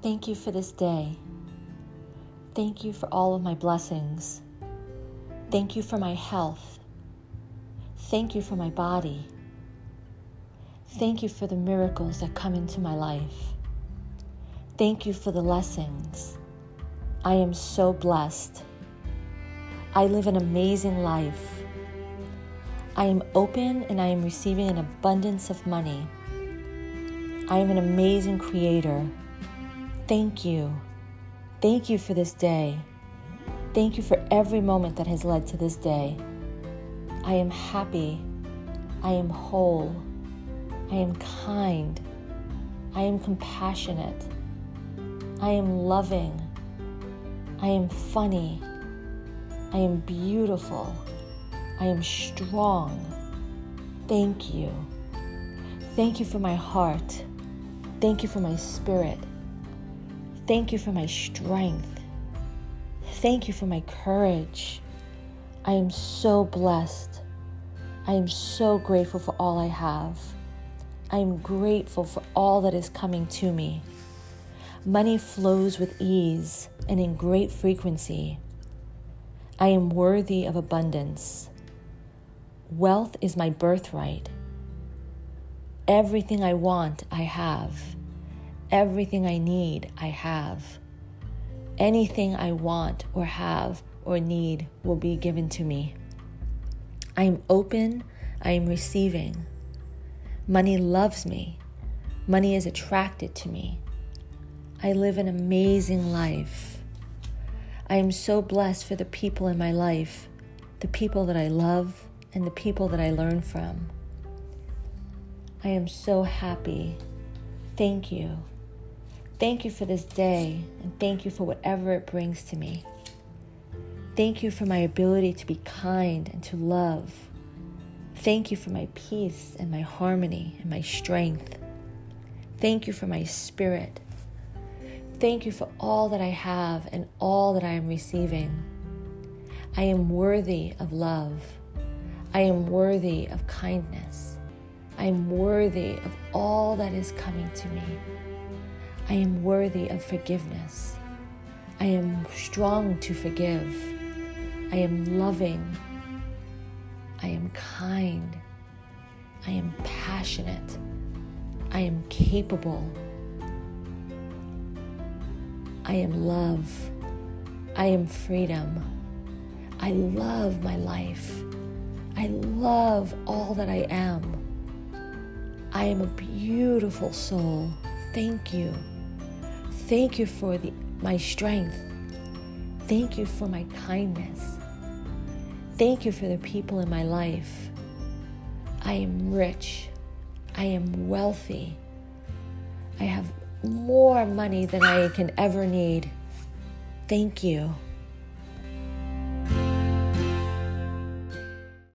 Thank you for this day. Thank you for all of my blessings. Thank you for my health. Thank you for my body. Thank you for the miracles that come into my life. Thank you for the lessons. I am so blessed. I live an amazing life. I am open and I am receiving an abundance of money. I am an amazing creator. Thank you. Thank you for this day. Thank you for every moment that has led to this day. I am happy. I am whole. I am kind. I am compassionate. I am loving. I am funny. I am beautiful. I am strong. Thank you. Thank you for my heart. Thank you for my spirit. Thank you for my strength. Thank you for my courage. I am so blessed. I am so grateful for all I have. I am grateful for all that is coming to me. Money flows with ease and in great frequency. I am worthy of abundance. Wealth is my birthright. Everything I want, I have. Everything I need, I have. Anything I want or have or need will be given to me. I am open, I am receiving. Money loves me, money is attracted to me. I live an amazing life. I am so blessed for the people in my life, the people that I love, and the people that I learn from. I am so happy. Thank you. Thank you for this day, and thank you for whatever it brings to me. Thank you for my ability to be kind and to love. Thank you for my peace and my harmony and my strength. Thank you for my spirit. Thank you for all that I have and all that I am receiving. I am worthy of love. I am worthy of kindness. I am worthy of all that is coming to me. I am worthy of forgiveness. I am strong to forgive. I am loving. I am kind. I am passionate. I am capable. I am love. I am freedom. I love my life. I love all that I am. I am a beautiful soul. Thank you. Thank you for the, my strength. Thank you for my kindness. Thank you for the people in my life. I am rich. I am wealthy. I have more money than I can ever need. Thank you.